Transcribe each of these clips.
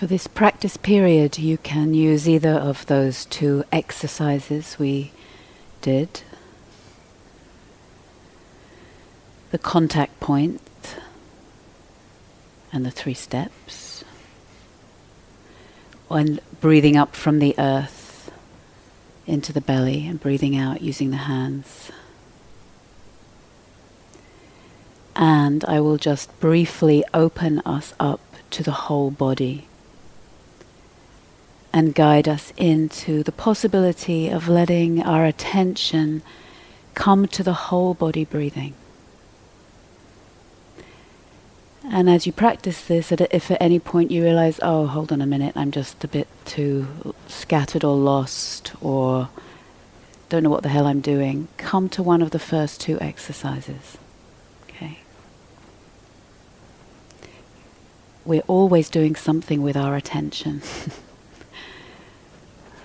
For this practice period, you can use either of those two exercises we did. The contact point and the three steps. And breathing up from the earth into the belly and breathing out using the hands. And I will just briefly open us up to the whole body and guide us into the possibility of letting our attention come to the whole body breathing. And as you practice this, if at any point you realize, oh, hold on a minute, I'm just a bit too scattered or lost or don't know what the hell I'm doing, come to one of the first two exercises. Okay? We're always doing something with our attention.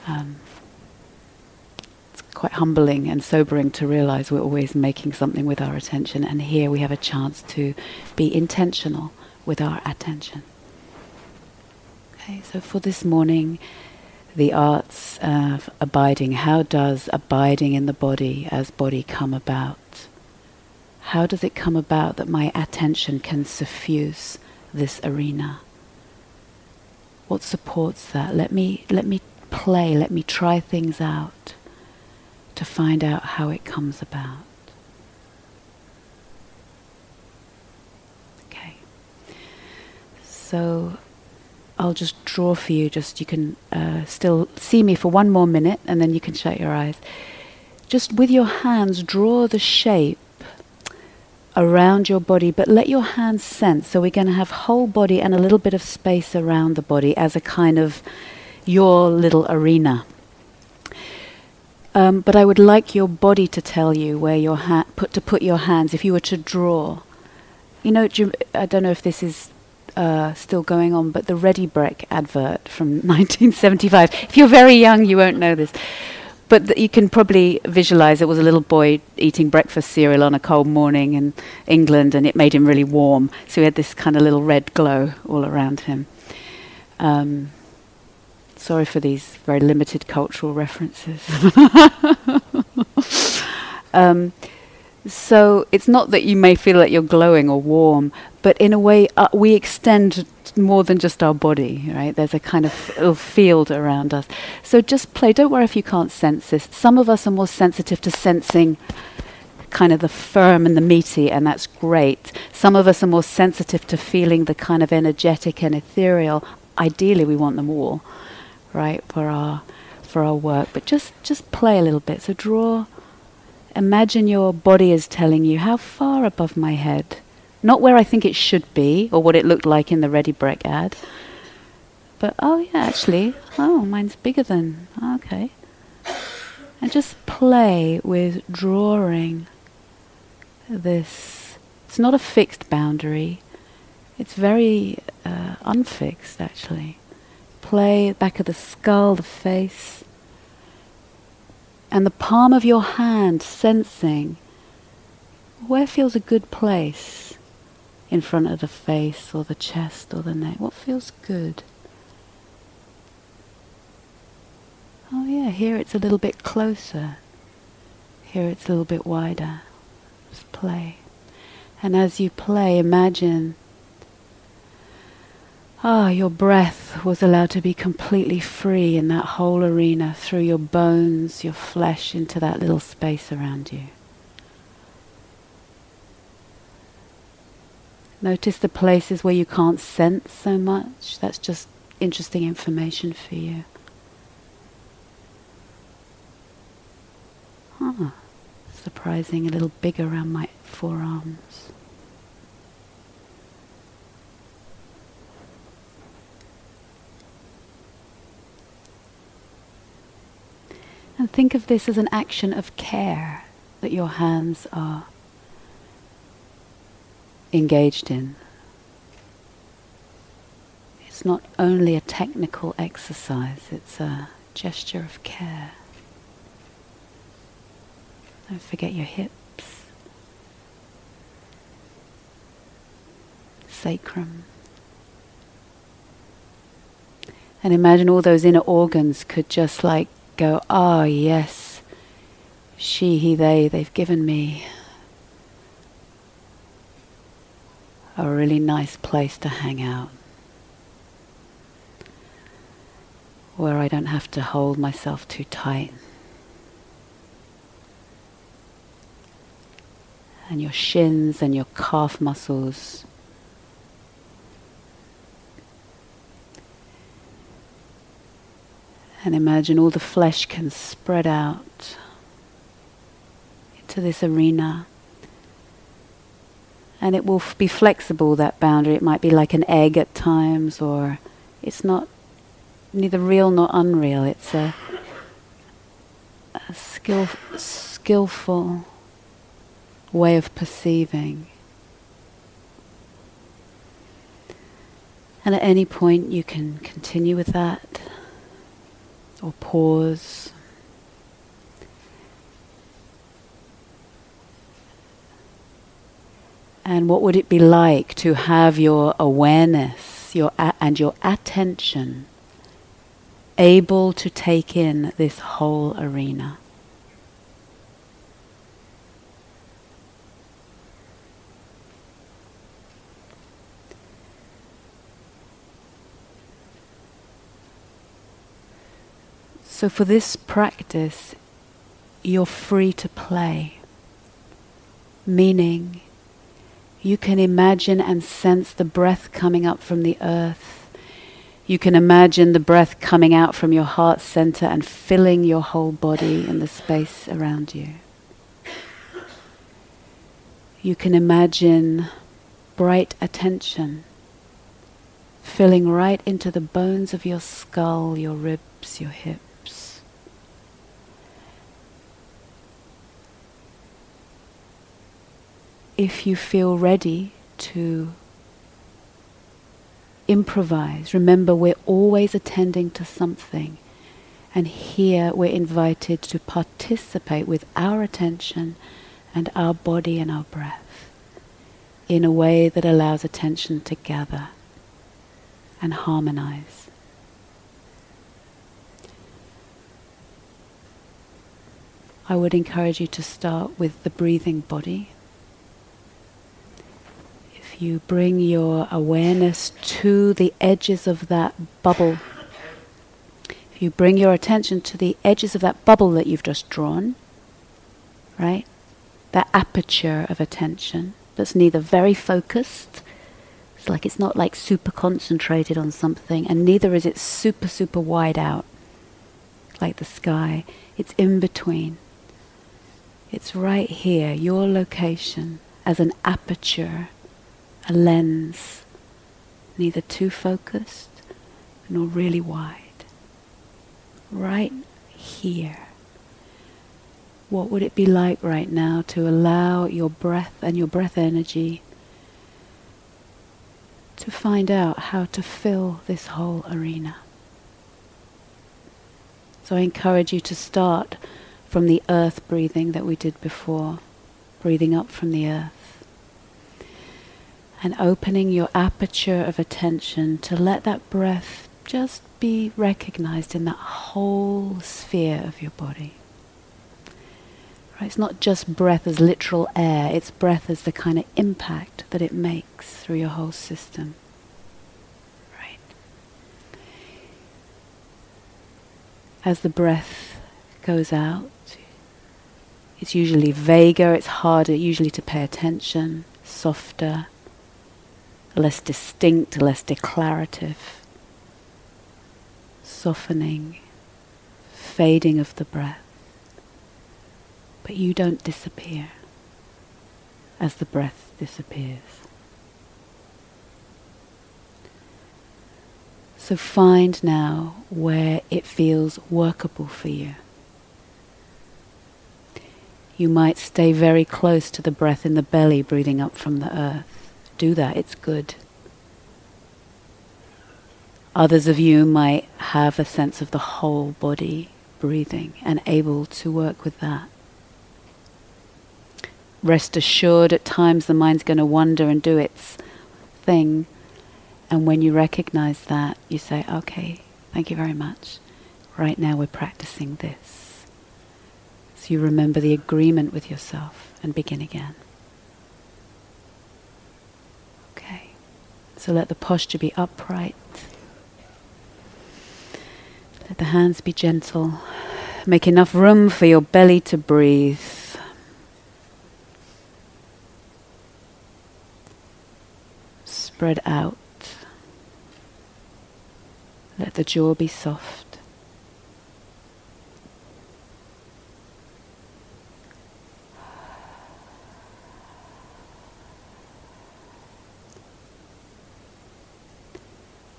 Um, it's quite humbling and sobering to realize we're always making something with our attention, and here we have a chance to be intentional with our attention. Okay, so for this morning, the arts of abiding. How does abiding in the body as body come about? How does it come about that my attention can suffuse this arena? What supports that? Let me let me play, let me try things out to find out how it comes about. Okay. So I'll just draw for you, just you can uh, still see me for one more minute and then you can shut your eyes. Just with your hands, draw the shape around your body, but let your hands sense. So we're going to have whole body and a little bit of space around the body as a kind of your little arena. Um, but I would like your body to tell you where your ha- put to put your hands if you were to draw. You know, I don't know if this is uh, still going on, but the Ready Brek advert from 1975. If you're very young, you won't know this. But th- you can probably visualize it was a little boy eating breakfast cereal on a cold morning in England, and it made him really warm. So he had this kind of little red glow all around him. Um, Sorry for these very limited cultural references. um, so it's not that you may feel that you're glowing or warm, but in a way, uh, we extend more than just our body, right? There's a kind of field around us. So just play. Don't worry if you can't sense this. Some of us are more sensitive to sensing kind of the firm and the meaty, and that's great. Some of us are more sensitive to feeling the kind of energetic and ethereal. Ideally, we want them all right, for our for our work. But just just play a little bit. So draw. Imagine your body is telling you how far above my head, not where I think it should be or what it looked like in the Ready Brek ad. But oh yeah, actually, oh mine's bigger than okay. And just play with drawing this. It's not a fixed boundary. It's very uh, unfixed, actually play back of the skull, the face, and the palm of your hand sensing where feels a good place in front of the face or the chest or the neck. What feels good? Oh, yeah, here it's a little bit closer. Here it's a little bit wider. Just play. And as you play, imagine Ah, your breath was allowed to be completely free in that whole arena through your bones, your flesh, into that little space around you. Notice the places where you can't sense so much. That's just interesting information for you. Ah, surprising, a little big around my forearms. And think of this as an action of care that your hands are engaged in. It's not only a technical exercise, it's a gesture of care. Don't forget your hips, sacrum. And imagine all those inner organs could just like go, ah, yes, she, he, they, they've given me a really nice place to hang out. Where I don't have to hold myself too tight. And your shins and your calf muscles And imagine all the flesh can spread out into this arena. And it will f- be flexible, that boundary. It might be like an egg at times, or it's not neither real nor unreal. It's a, a skill, skillful way of perceiving. And at any point, you can continue with that or pause. And what would it be like to have your awareness your a- and your attention able to take in this whole arena? So, for this practice, you're free to play, meaning you can imagine and sense the breath coming up from the earth. You can imagine the breath coming out from your heart center and filling your whole body and the space around you. You can imagine bright attention filling right into the bones of your skull, your ribs, your hips. If you feel ready to improvise, remember we're always attending to something. And here we're invited to participate with our attention and our body and our breath in a way that allows attention to gather and harmonize. I would encourage you to start with the breathing body you bring your awareness to the edges of that bubble, if you bring your attention to the edges of that bubble that you've just drawn, right? That aperture of attention that's neither very focused, it's like it's not like super concentrated on something, and neither is it super, super wide out, like the sky. It's in between. It's right here, your location, as an aperture a lens, neither too focused nor really wide. Right here. What would it be like right now to allow your breath and your breath energy to find out how to fill this whole arena? So I encourage you to start from the earth breathing that we did before, breathing up from the earth and opening your aperture of attention to let that breath just be recognized in that whole sphere of your body. Right? It's not just breath as literal air, it's breath as the kind of impact that it makes through your whole system. Right? As the breath goes out, it's usually vaguer, it's harder usually to pay attention, softer less distinct, less declarative, softening, fading of the breath. But you don't disappear as the breath disappears. So find now where it feels workable for you. You might stay very close to the breath in the belly, breathing up from the earth do that, it's good. Others of you might have a sense of the whole body breathing and able to work with that. Rest assured, at times the mind's going to wander and do its thing. And when you recognize that, you say, okay, Thank you very much. Right now we're practicing this. So you remember the agreement with yourself and begin again. Okay. So let the posture be upright. Let the hands be gentle. Make enough room for your belly to breathe. Spread out. Let the jaw be soft.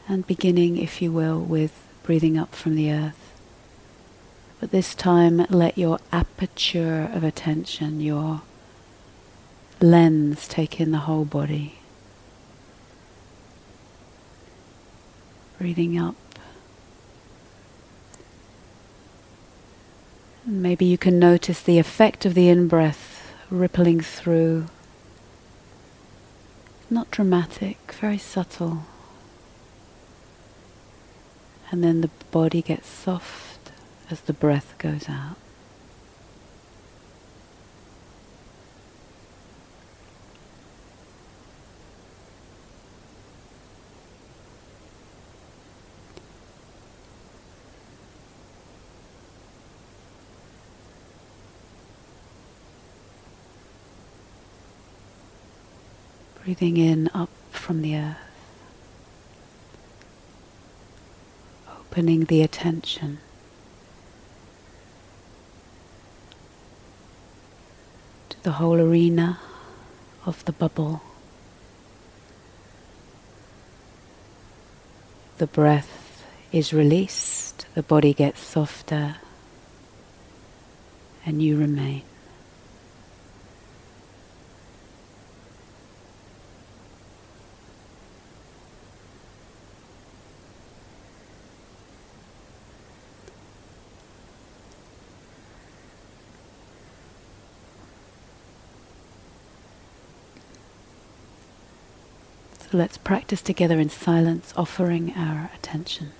And beginning, if you will, with breathing up from the earth. But this time, let your aperture of attention, your lens, take in the whole body. Breathing up. maybe you can notice the effect of the in breath rippling through. Not dramatic, very subtle. And then the body gets soft as the breath goes out. Breathing in up from the earth. Opening the attention. to The whole arena of the bubble. The breath is released, the body gets softer, and you remain. Let's practice together in silence, offering our attention.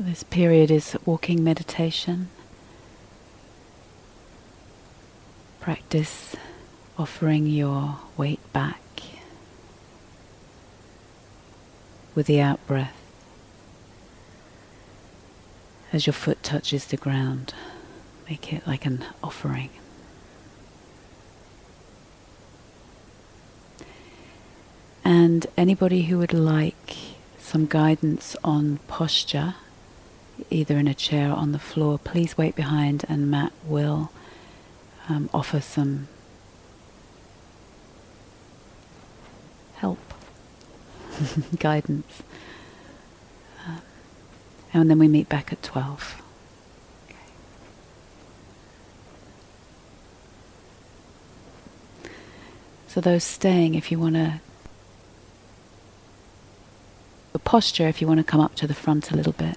This period is walking meditation. Practice offering your weight back with the out breath as your foot touches the ground. Make it like an offering. And anybody who would like some guidance on posture, either in a chair or on the floor, please wait behind and Matt will um, offer some help, guidance. Um, and then we meet back at 12. So, those staying, if you want to, posture, if you want to come up to the front a little bit.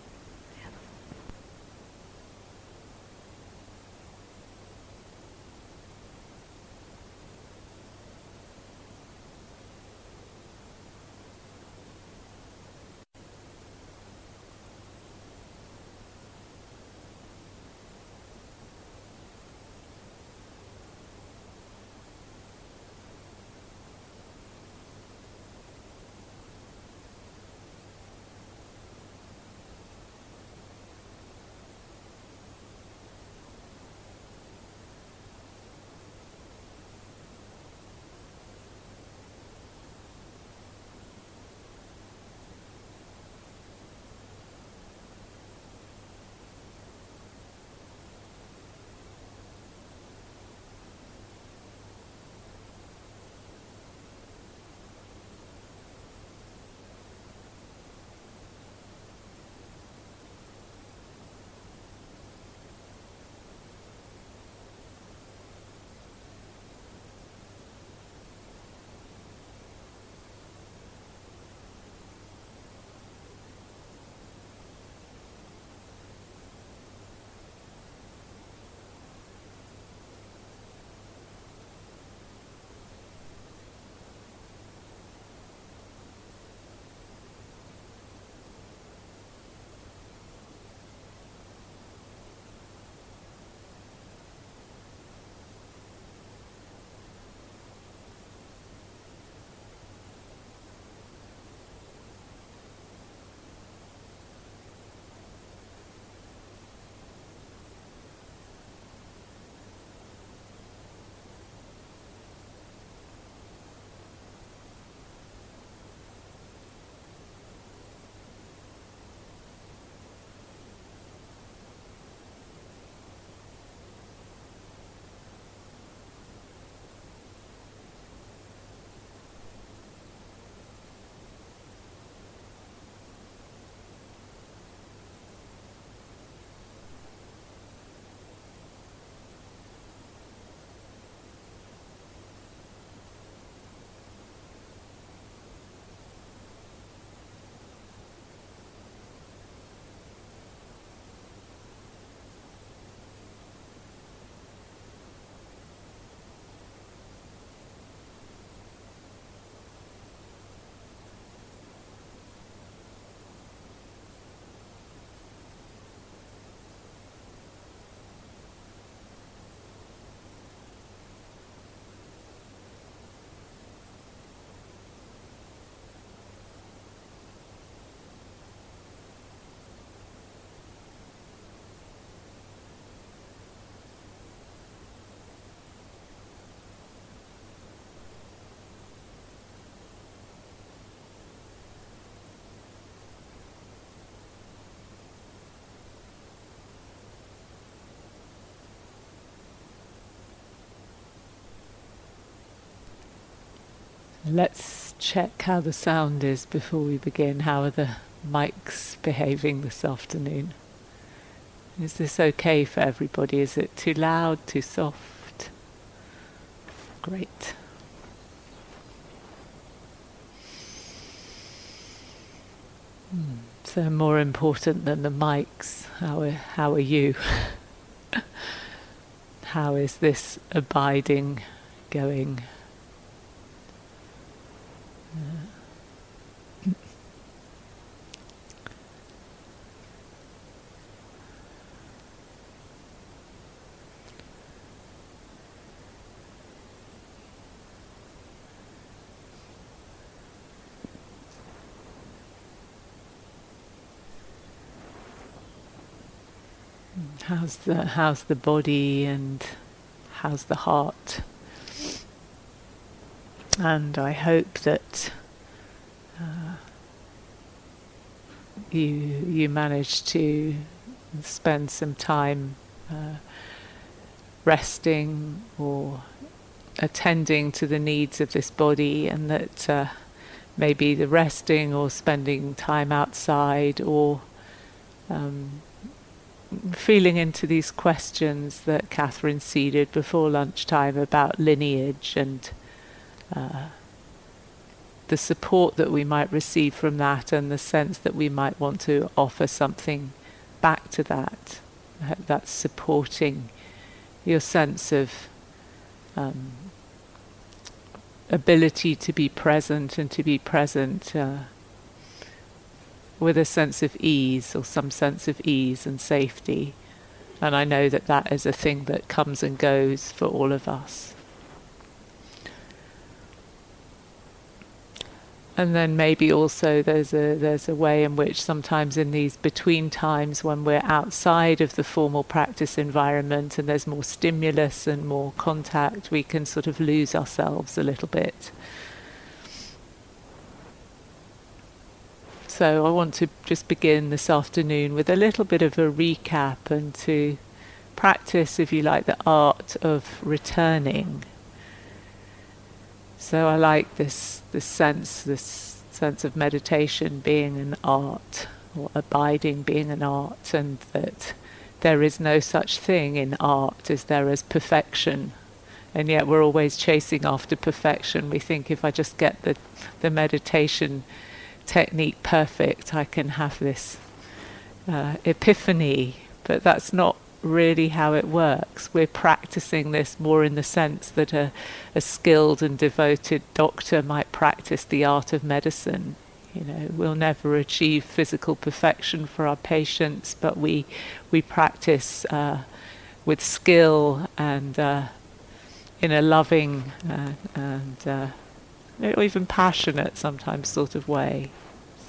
Let's check how the sound is before we begin. How are the mics behaving this afternoon? Is this okay for everybody? Is it too loud, too soft? Great. Hmm. So more important than the mics, how are, how are you? how is this abiding going? How's the how's the body and how's the heart? And I hope that uh, you you manage to spend some time uh, resting or attending to the needs of this body, and that uh, maybe the resting or spending time outside or um, feeling into these questions that Catherine seeded before lunchtime about lineage and uh, the support that we might receive from that and the sense that we might want to offer something back to that. That's supporting your sense of um, ability to be present and to be present uh, with a sense of ease or some sense of ease and safety. And I know that that is a thing that comes and goes for all of us. And then maybe also there's a there's a way in which sometimes in these between times when we're outside of the formal practice environment and there's more stimulus and more contact, we can sort of lose ourselves a little bit. So I want to just begin this afternoon with a little bit of a recap and to practice, if you like, the art of returning so I like this this sense, this sense of meditation being an art, or abiding being an art, and that there is no such thing in art as there is perfection. And yet we're always chasing after perfection. We think if I just get the, the meditation technique perfect, I can have this uh, epiphany. But that's not really how it works. We're practicing this more in the sense that a, a skilled and devoted doctor might practice the art of medicine. You know, we'll never achieve physical perfection for our patients, but we we practice uh, with skill and uh, in a loving uh, and uh, even passionate sometimes sort of way.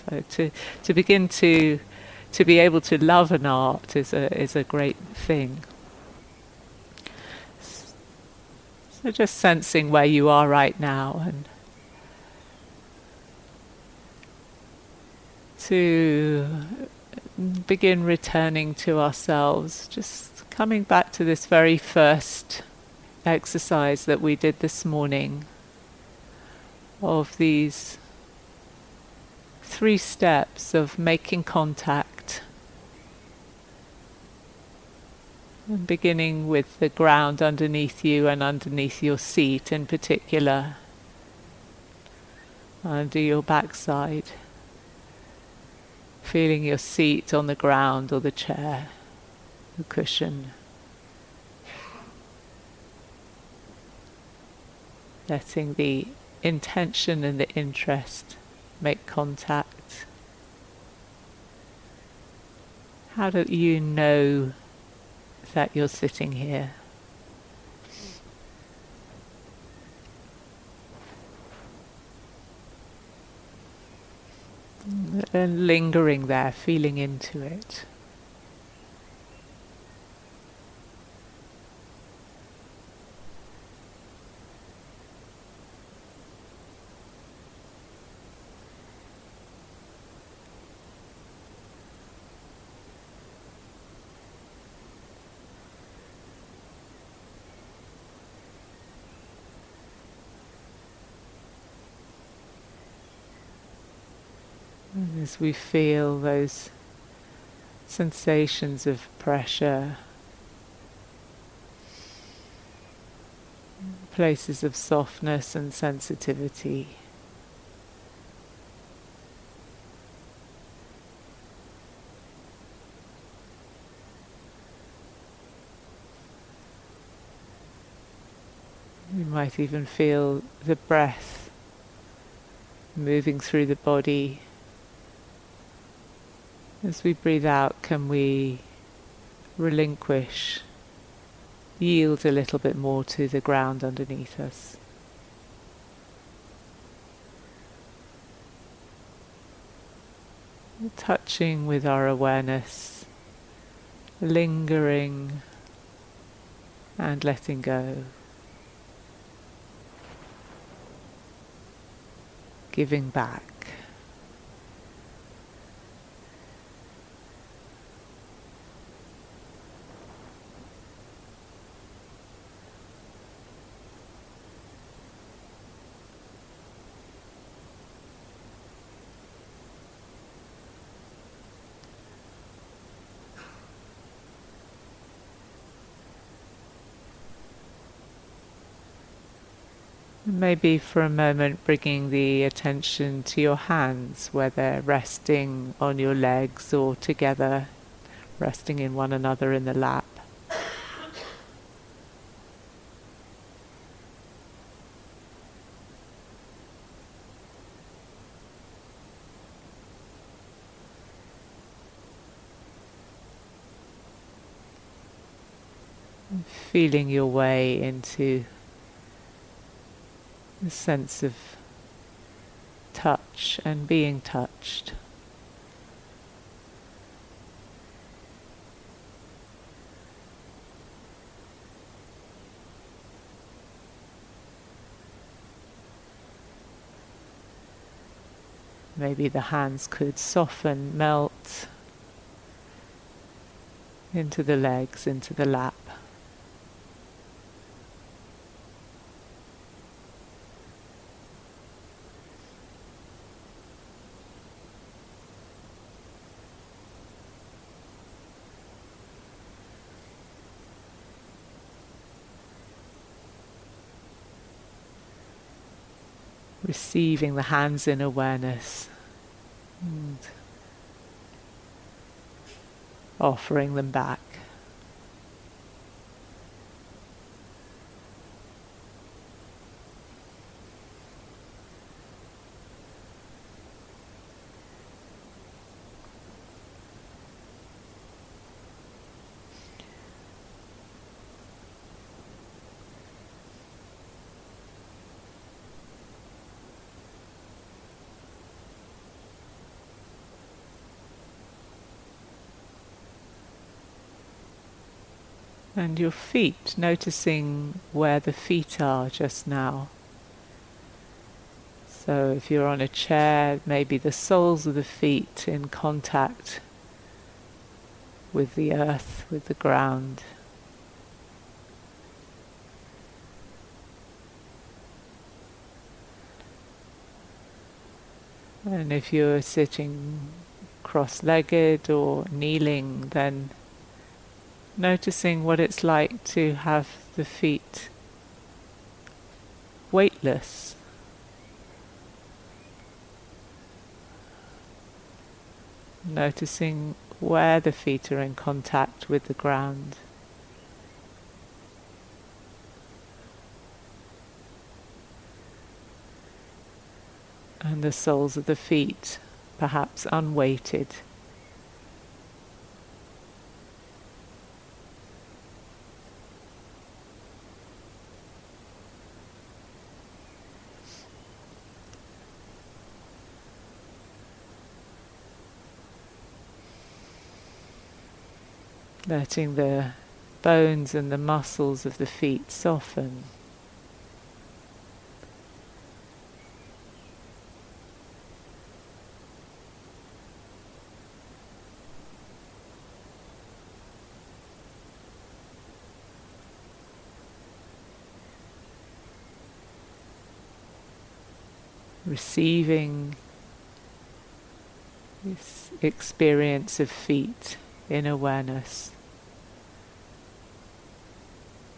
So to to begin to to be able to love an art is a is a great thing. So just sensing where you are right now and to begin returning to ourselves, just coming back to this very first exercise that we did this morning of these three steps of making contact. And beginning with the ground underneath you and underneath your seat in particular, under your backside. Feeling your seat on the ground or the chair, the cushion. Letting the intention and the interest make contact? How do you know that you're sitting here? And lingering there, feeling into it. As we feel those sensations of pressure, places of softness and sensitivity. You might even feel the breath moving through the body as we breathe out, can we relinquish, yield a little bit more to the ground underneath us? Touching with our awareness lingering and letting go. Giving back. Maybe for a moment bringing the attention to your hands, whether resting on your legs or together, resting in one another in the lap. Feeling your way into the sense of touch and being touched. Maybe the hands could soften, melt into the legs, into the lap. Receiving the hands in awareness and offering them back. And your feet, noticing where the feet are just now. So if you're on a chair, maybe the soles of the feet in contact with the earth, with the ground. And if you're sitting cross legged or kneeling, then noticing what it's like to have the feet weightless. Noticing where the feet are in contact with the ground. And the soles of the feet, perhaps unweighted. Letting the bones and the muscles of the feet soften. Receiving this experience of feet in awareness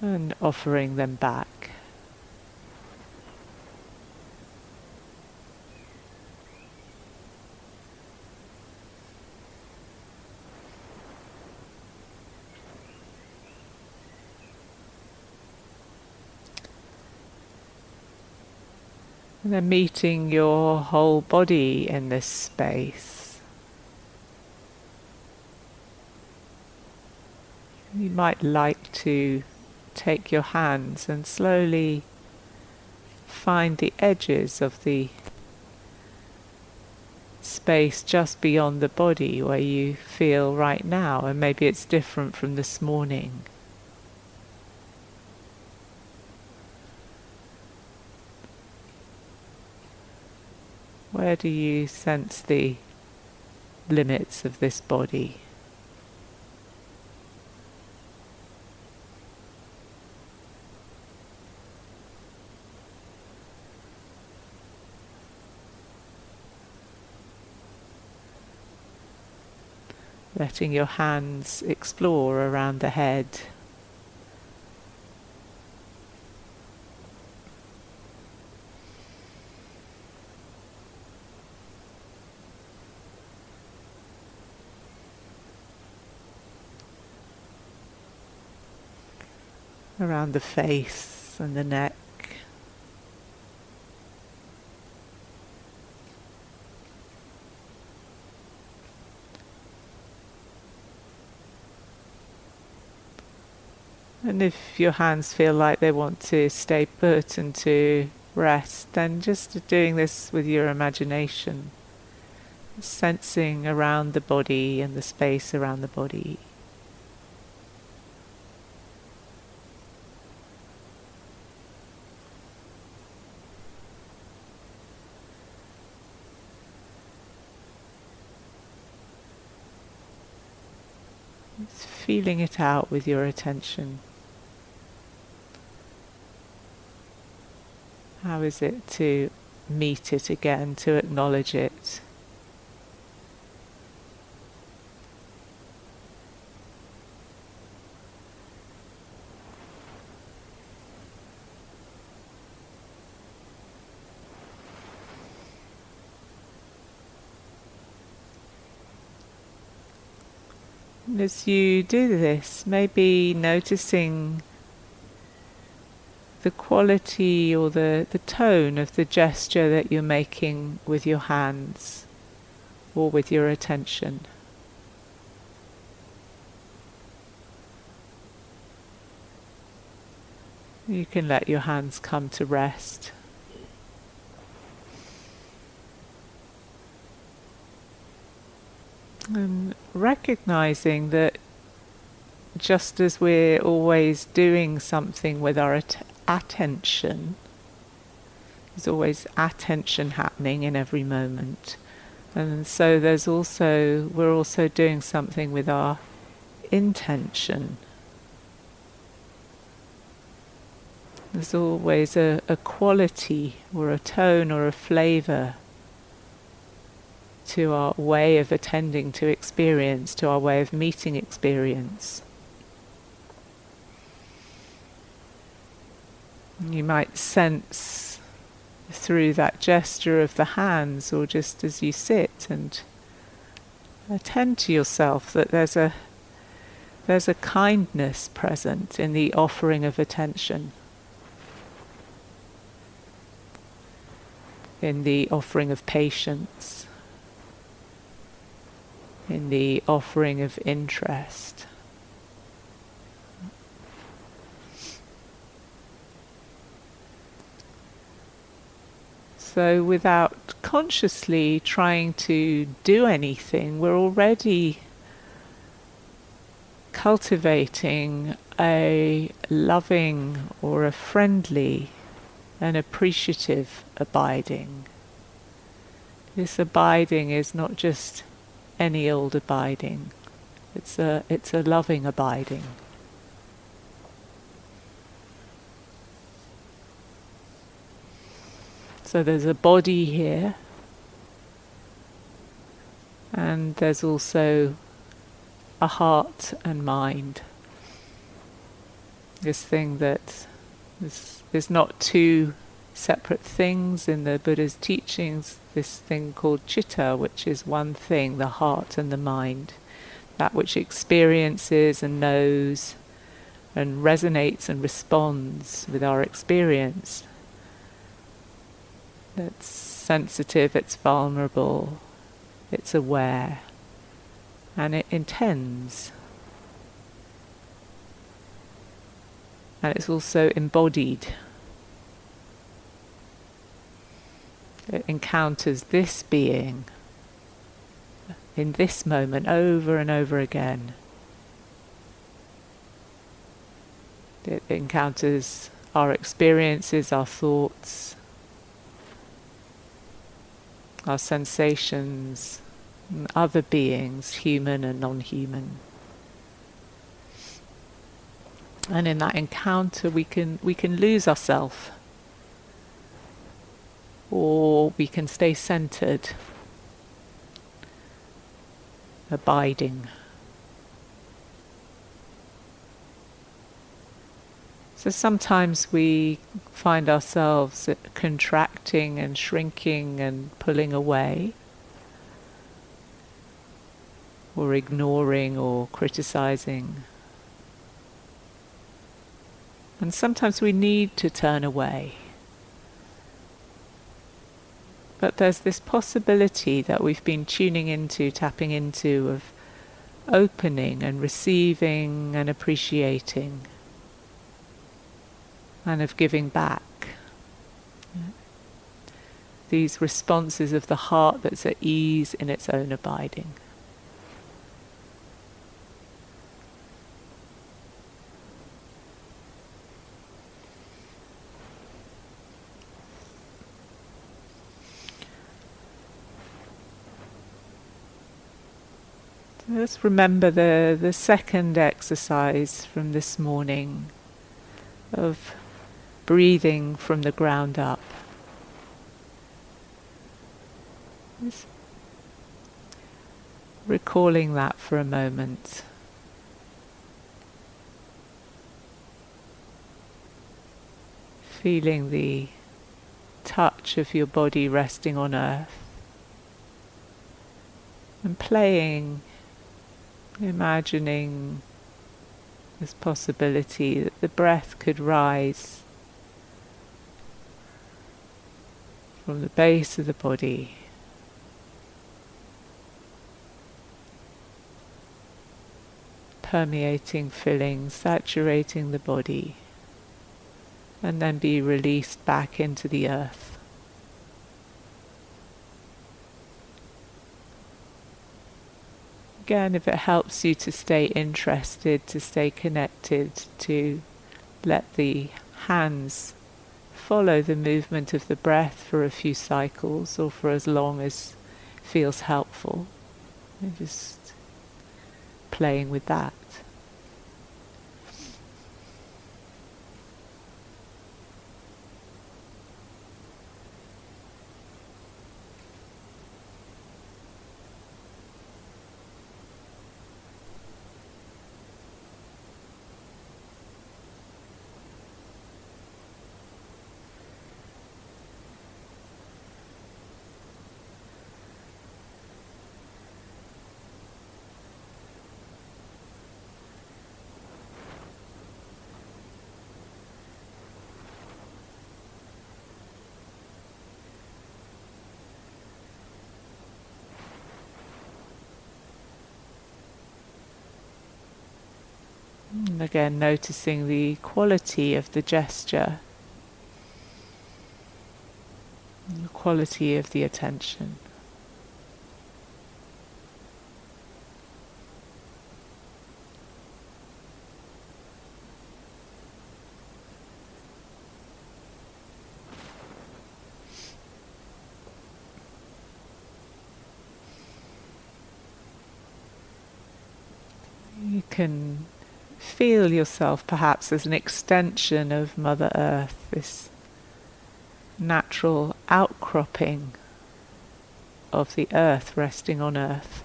and offering them back. And then meeting your whole body in this space. You might like to take your hands and slowly find the edges of the space just beyond the body where you feel right now, and maybe it's different from this morning. Where do you sense the limits of this body? Letting your hands explore around the head. Around the face and the neck. And if your hands feel like they want to stay put and to rest, then just doing this with your imagination, sensing around the body and the space around the body. feeling it out with your attention. How is it to meet it again, to acknowledge it? As you do this, maybe noticing the quality or the, the tone of the gesture that you're making with your hands or with your attention. You can let your hands come to rest. And recognizing that just as we're always doing something with our at- attention. There's always attention happening in every moment. And so there's also, we're also doing something with our intention. There's always a, a quality or a tone or a flavour to our way of attending to experience, to our way of meeting experience. You might sense through that gesture of the hands or just as you sit and attend to yourself that there's a there's a kindness present in the offering of attention. In the offering of patience. In the offering of interest So, without consciously trying to do anything, we're already cultivating a loving or a friendly and appreciative abiding. This abiding is not just any old abiding, it's a, it's a loving abiding. So there's a body here, and there's also a heart and mind. This thing that is, is not two separate things in the Buddha's teachings, this thing called chitta, which is one thing, the heart and the mind, that which experiences and knows and resonates and responds with our experience it's sensitive, it's vulnerable, it's aware, and it intends. And it's also embodied. It encounters this being in this moment over and over again. It encounters our experiences, our thoughts, our sensations, other beings, human and non human. And in that encounter, we can, we can lose ourselves, or we can stay centered, abiding. So sometimes we find ourselves contracting and shrinking and pulling away, or ignoring or criticizing. And sometimes we need to turn away. But there's this possibility that we've been tuning into, tapping into, of opening and receiving and appreciating and of giving back. These responses of the heart that's at ease in its own abiding. Let's remember the, the second exercise from this morning of breathing from the ground up. Just recalling that for a moment. Feeling the touch of your body resting on earth. And playing, imagining this possibility that the breath could rise from the base of the body. Permeating, filling, saturating the body, and then be released back into the earth. Again, if it helps you to stay interested, to stay connected, to let the hands follow the movement of the breath for a few cycles or for as long as feels helpful. And just playing with that. And again, noticing the quality of the gesture, the quality of the attention. You can feel yourself perhaps as an extension of Mother Earth, this natural outcropping of the earth resting on earth,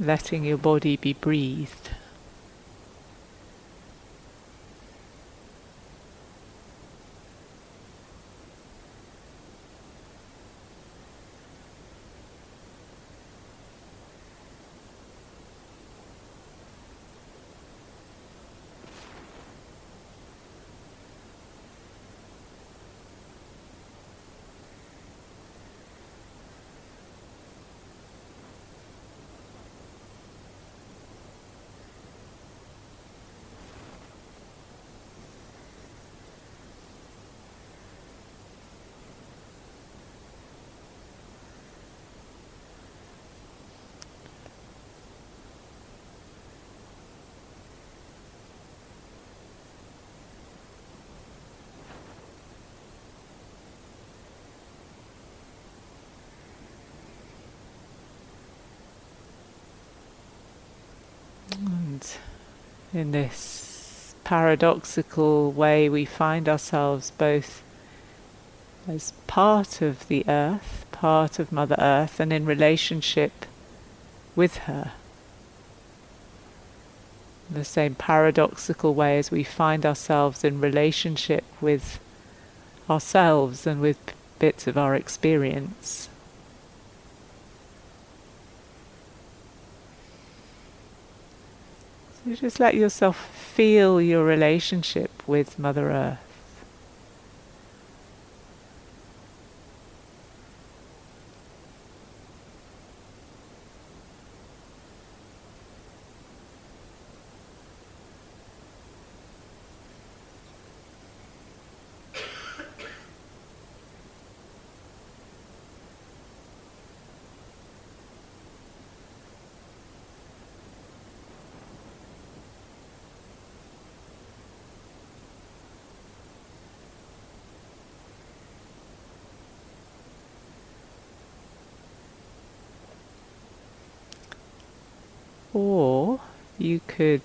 letting your body be breathed. In this paradoxical way, we find ourselves both as part of the earth, part of Mother Earth, and in relationship with her. In the same paradoxical way as we find ourselves in relationship with ourselves and with bits of our experience. So just let yourself feel your relationship with Mother Earth. Or you could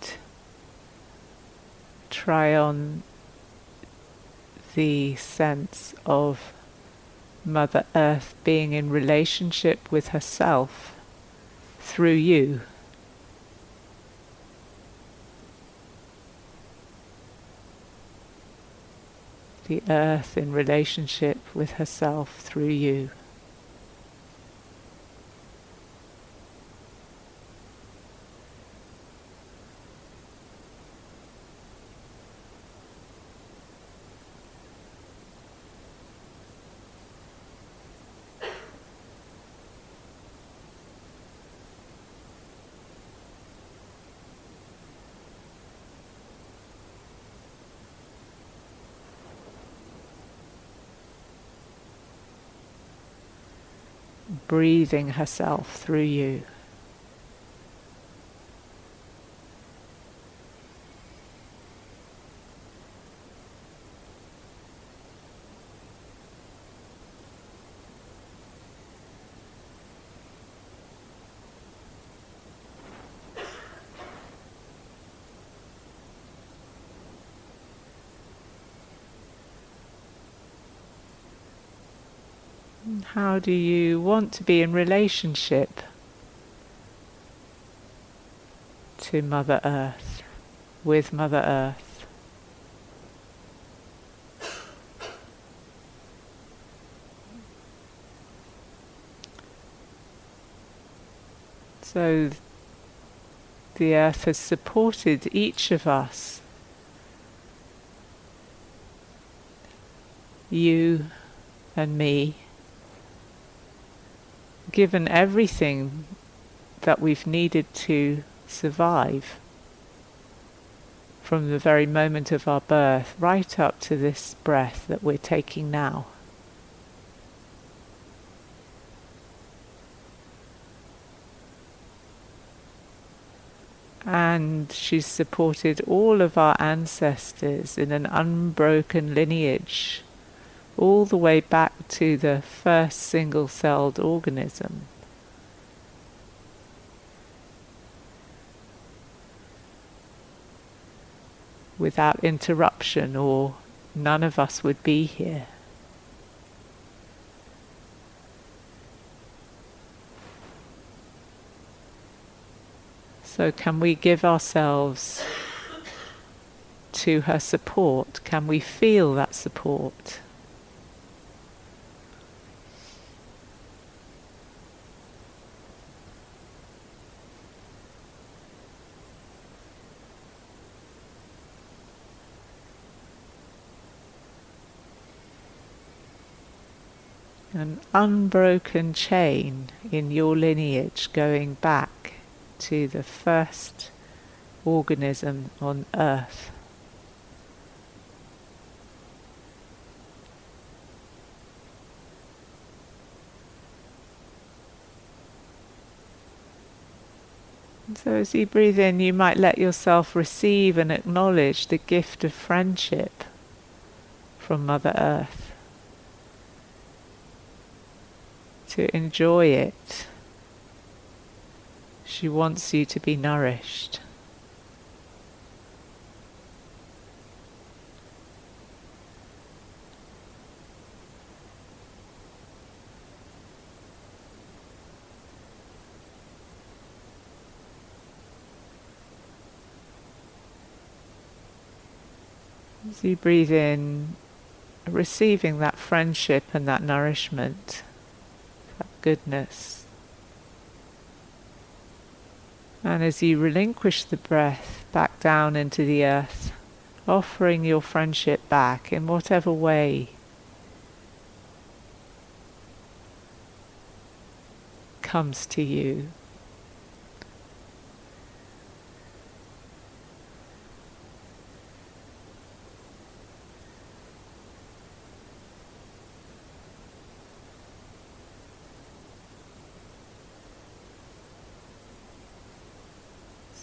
try on the sense of Mother Earth being in relationship with herself through you. The earth in relationship with herself through you. Breathing herself through you. How do you want to be in relationship to Mother Earth, with Mother Earth? So the earth has supported each of us. You and me given everything that we've needed to survive from the very moment of our birth right up to this breath that we're taking now. And she's supported all of our ancestors in an unbroken lineage all the way back to the first single celled organism. Without interruption, or none of us would be here. So, can we give ourselves to her support? Can we feel that support? An unbroken chain in your lineage going back to the first organism on earth. So, as you breathe in, you might let yourself receive and acknowledge the gift of friendship from Mother Earth. to enjoy it. She wants you to be nourished. As you breathe in, receiving that friendship and that nourishment goodness. And as you relinquish the breath back down into the earth, offering your friendship back in whatever way comes to you.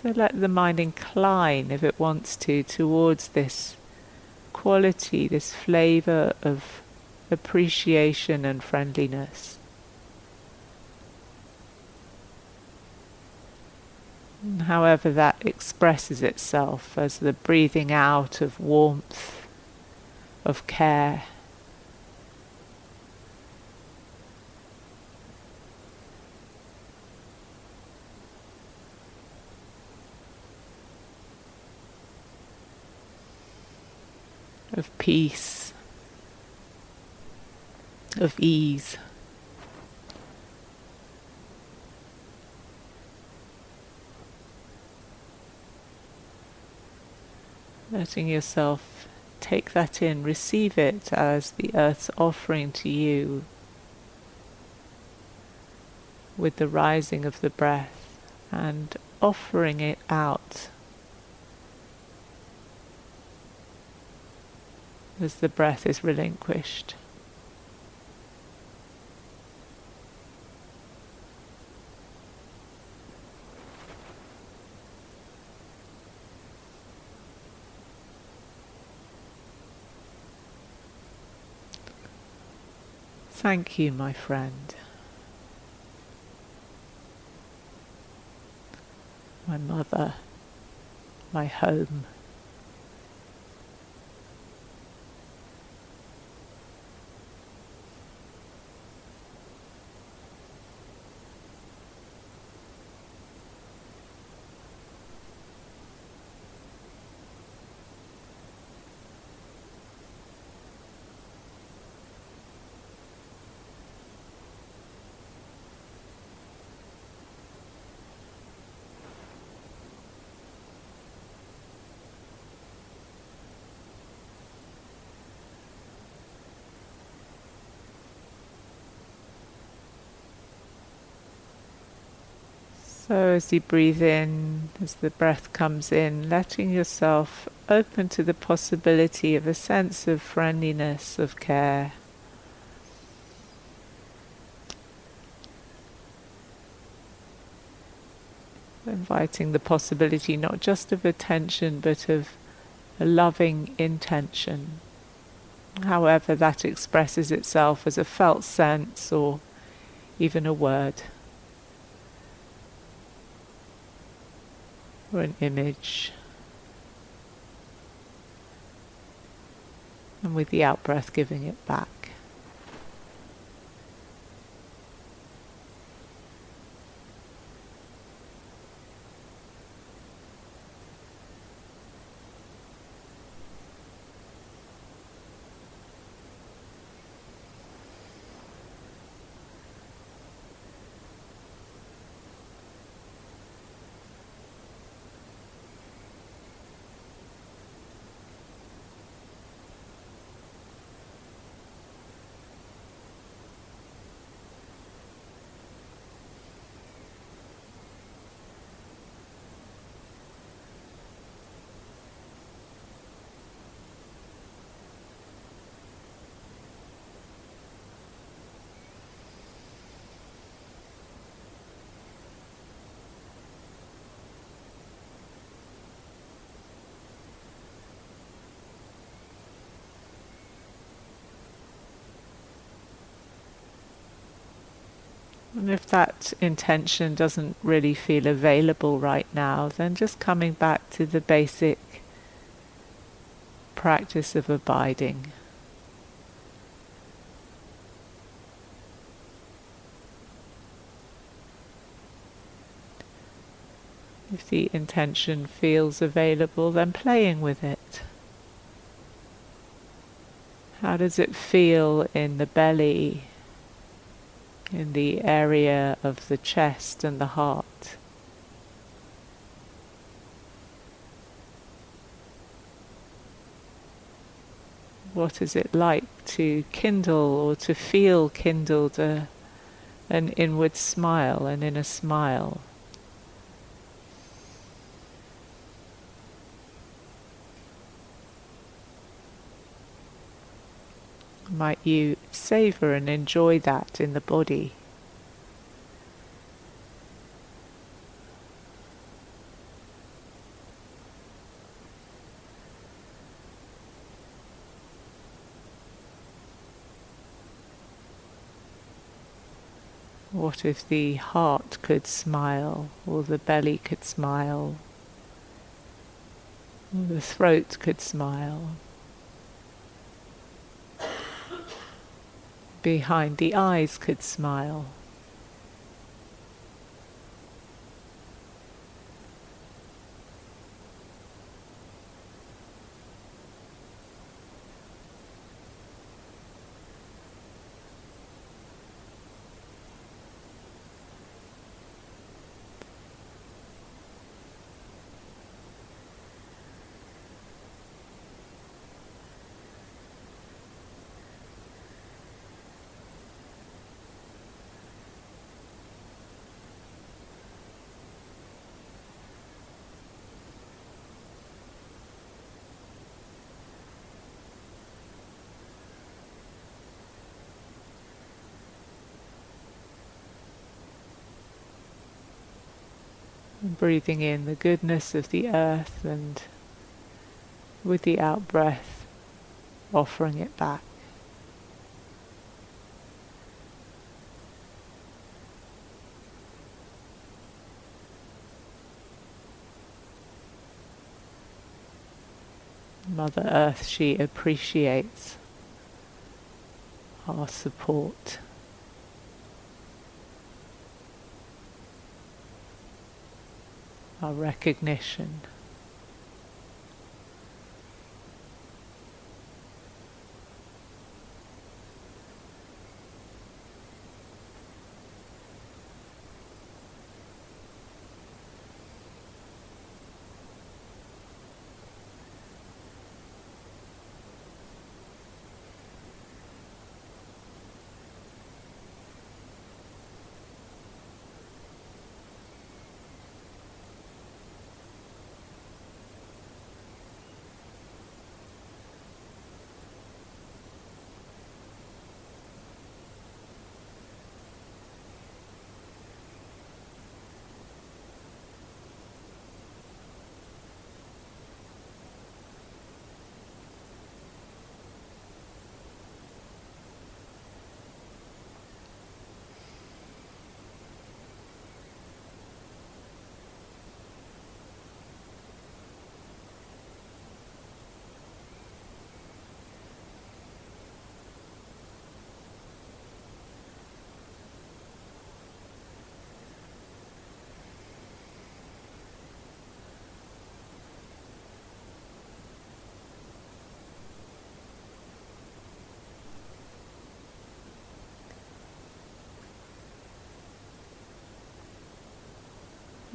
So let the mind incline, if it wants to, towards this quality, this flavour of appreciation and friendliness. However, that expresses itself as the breathing out of warmth, of care. Of peace, of ease. Letting yourself take that in, receive it as the earth's offering to you with the rising of the breath and offering it out as the breath is relinquished. Thank you, my friend. My mother, my home. So, as you breathe in, as the breath comes in, letting yourself open to the possibility of a sense of friendliness, of care. Inviting the possibility not just of attention but of a loving intention, however that expresses itself as a felt sense or even a word. Or an image. And with the out breath, giving it back. And if that intention doesn't really feel available right now, then just coming back to the basic practice of abiding. If the intention feels available, then playing with it. How does it feel in the belly, in the area of the chest and the heart? What is it like to kindle or to feel kindled a, an inward smile, an inner smile? Might you savor and enjoy that in the body? What if the heart could smile, or the belly could smile, or the throat could smile? Behind the eyes could smile. Breathing in the goodness of the earth and with the out breath offering it back. Mother Earth, she appreciates our support. Our recognition.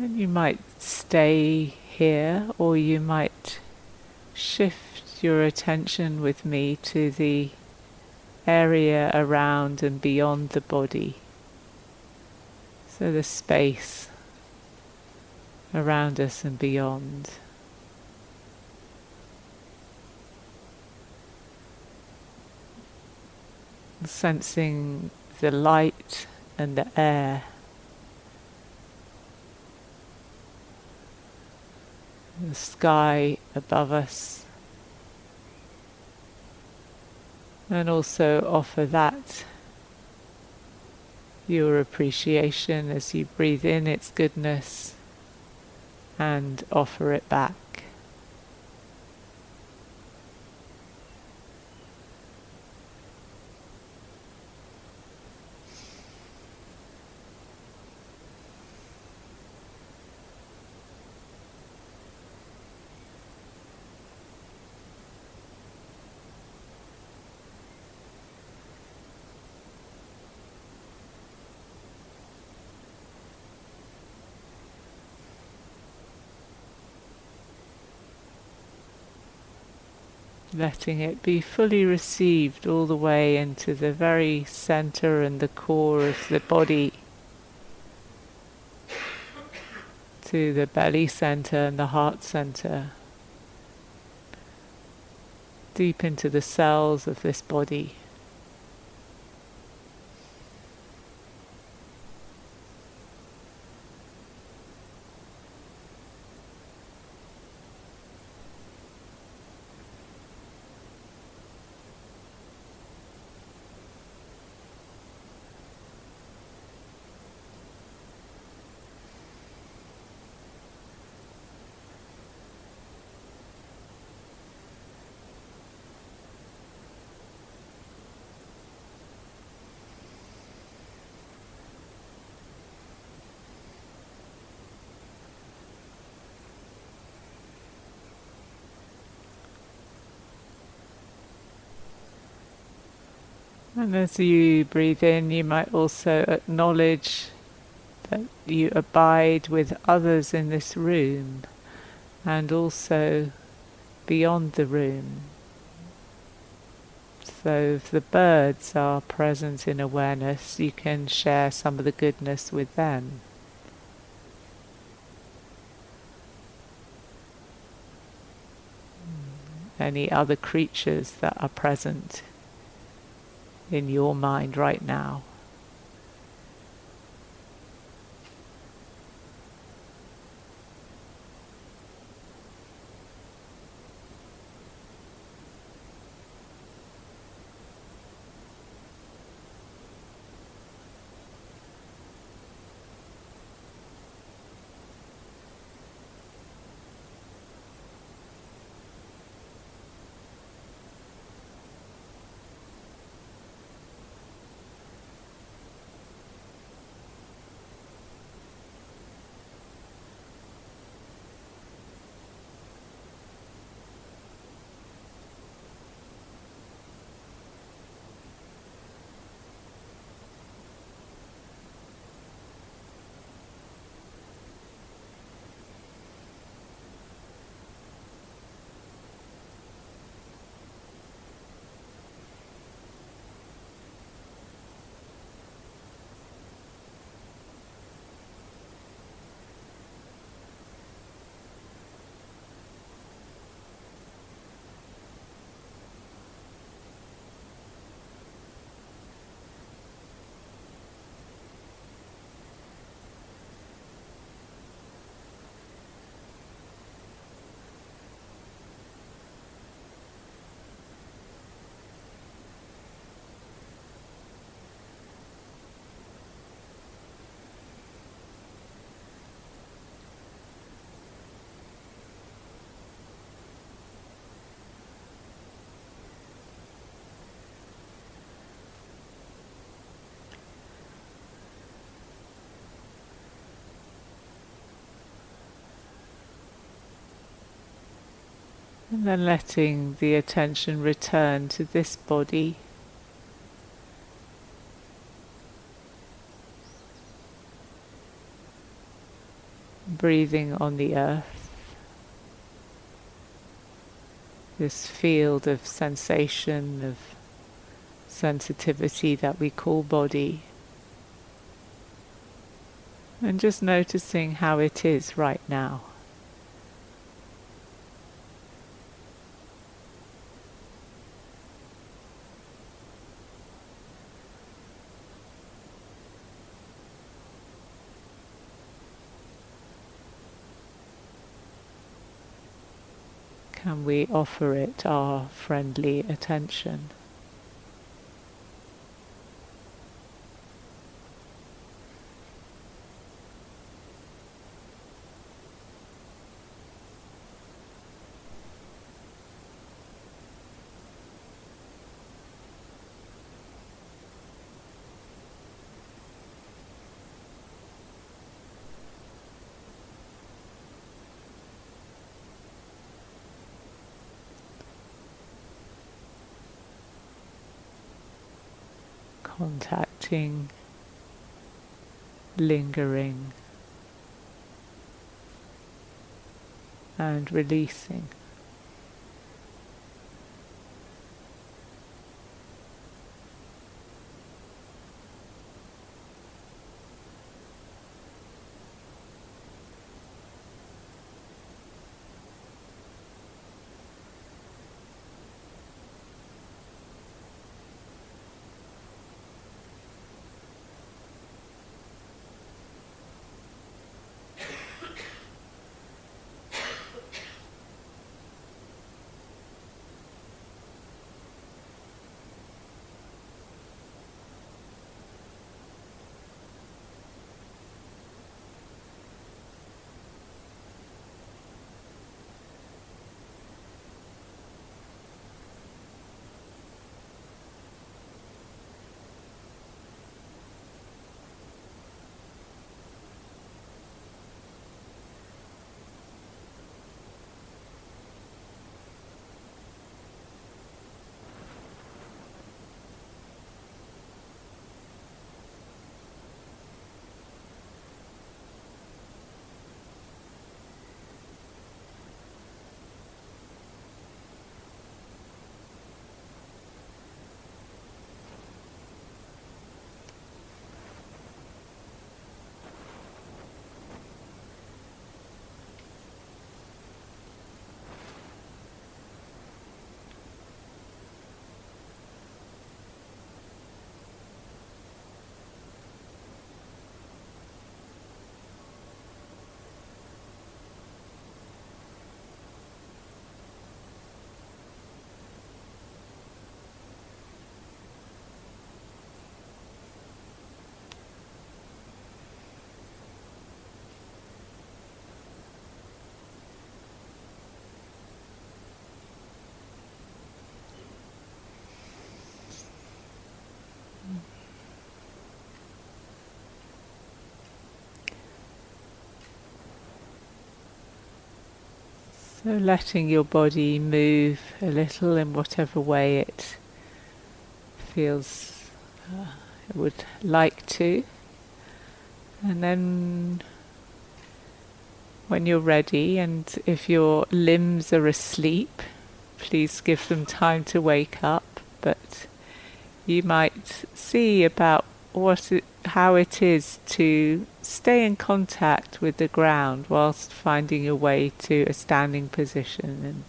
And you might stay here or you might shift your attention with me to the area around and beyond the body. So the space around us and beyond. Sensing the light and the air the sky above us, and also offer that your appreciation as you breathe in its goodness and offer it back. Letting it be fully received all the way into the very center and the core of the body, to the belly center and the heart center, deep into the cells of this body. And as you breathe in, you might also acknowledge that you abide with others in this room and also beyond the room. So, if the birds are present in awareness, you can share some of the goodness with them. Any other creatures that are present in your mind right now. And then letting the attention return to this body. Breathing on the earth. This field of sensation, of sensitivity that we call body. And just noticing how it is right now. can we offer it our friendly attention? Lingering, and releasing. So letting your body move a little in whatever way it feels uh, it would like to. And then when you're ready and if your limbs are asleep, please give them time to wake up. But you might see about what it, how it is to stay in contact with the ground whilst finding your way to a standing position and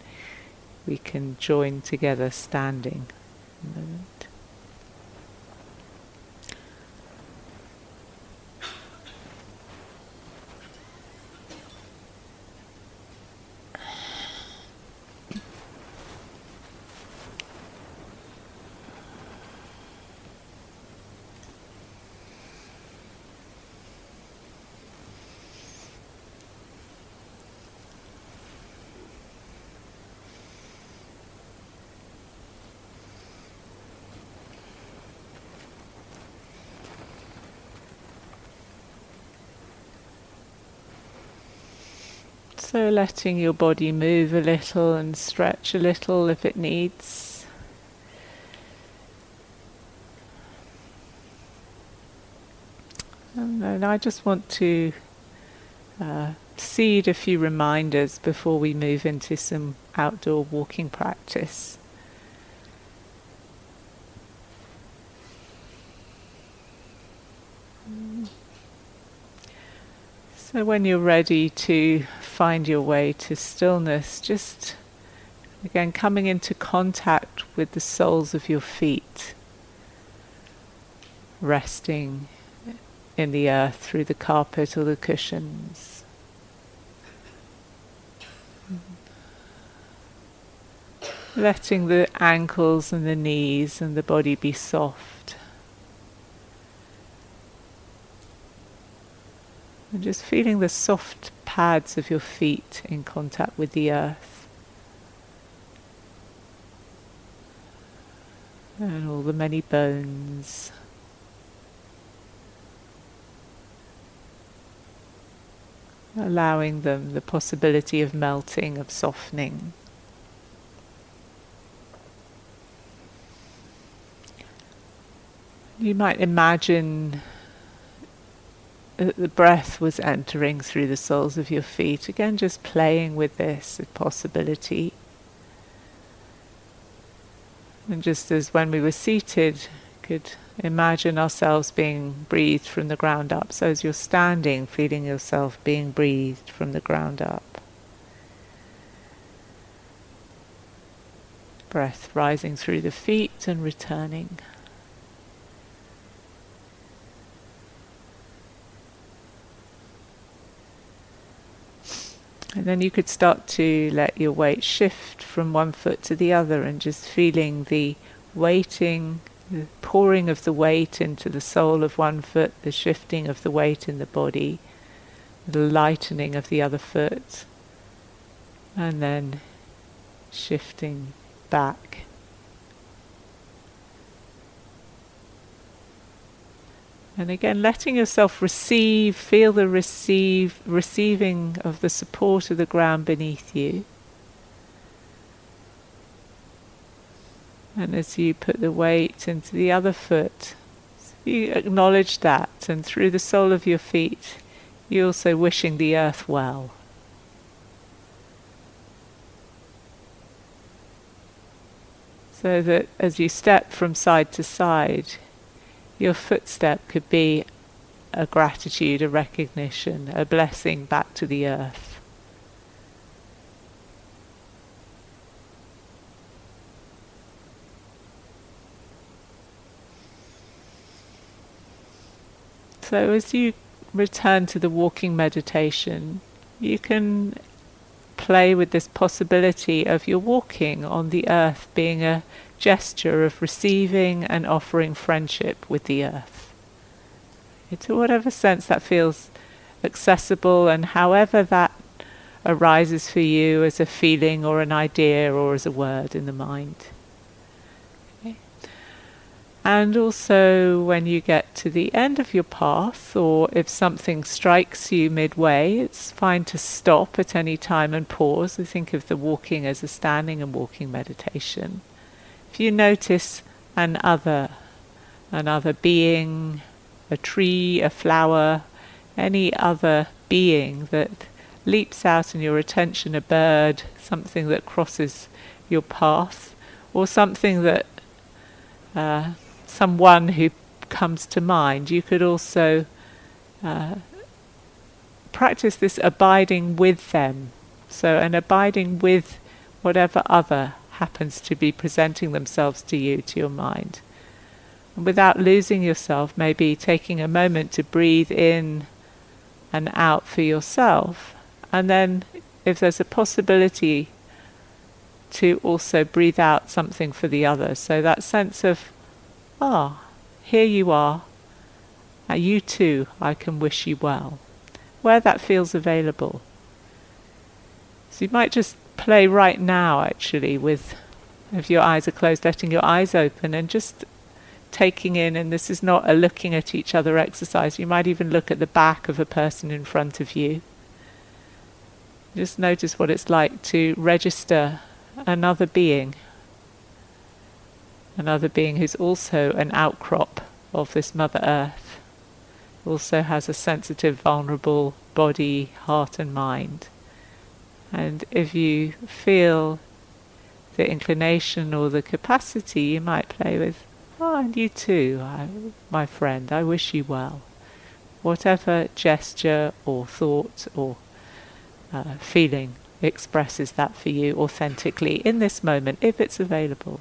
we can join together standing. So letting your body move a little and stretch a little if it needs. And I just want to uh, seed a few reminders before we move into some outdoor walking practice. So, when you're ready to find your way to stillness, just again coming into contact with the soles of your feet, resting in the earth through the carpet or the cushions. Letting the ankles and the knees and the body be soft. And just feeling the soft pads of your feet in contact with the earth. And all the many bones. Allowing them the possibility of melting, of softening. You might imagine Uh, the breath was entering through the soles of your feet. Again, just playing with this possibility. And just as when we were seated, could imagine ourselves being breathed from the ground up. So as you're standing, feeling yourself being breathed from the ground up. Breath rising through the feet and returning. And then you could start to let your weight shift from one foot to the other and just feeling the weighting, the pouring of the weight into the sole of one foot, the shifting of the weight in the body, the lightening of the other foot, and then shifting back And again, letting yourself receive, feel the receive, receiving of the support of the ground beneath you. And as you put the weight into the other foot, you acknowledge that, and through the sole of your feet, you're also wishing the earth well. So that as you step from side to side, your footstep could be a gratitude, a recognition, a blessing back to the earth. So, as you return to the walking meditation, you can play with this possibility of your walking on the earth being a gesture of receiving and offering friendship with the earth. To whatever sense that feels accessible and however that arises for you as a feeling or an idea or as a word in the mind. And also, when you get to the end of your path, or if something strikes you midway, it's fine to stop at any time and pause. I think of the walking as a standing and walking meditation. If you notice an other, another being, a tree, a flower, any other being that leaps out in your attention, a bird, something that crosses your path, or something that uh, someone who comes to mind. You could also uh, practice this abiding with them. So, an abiding with whatever other happens to be presenting themselves to you, to your mind. And without losing yourself, maybe taking a moment to breathe in and out for yourself. And then, if there's a possibility, to also breathe out something for the other. So, that sense of Ah, here you are. And you too, I can wish you well. Where that feels available. So you might just play right now, actually, with if your eyes are closed, letting your eyes open and just taking in, and this is not a looking at each other exercise. You might even look at the back of a person in front of you. Just notice what it's like to register another being another being who's also an outcrop of this Mother Earth, also has a sensitive, vulnerable body, heart, and mind. And if you feel the inclination or the capacity, you might play with, oh, and you too, I, my friend, I wish you well. Whatever gesture or thought or uh, feeling expresses that for you authentically in this moment, if it's available.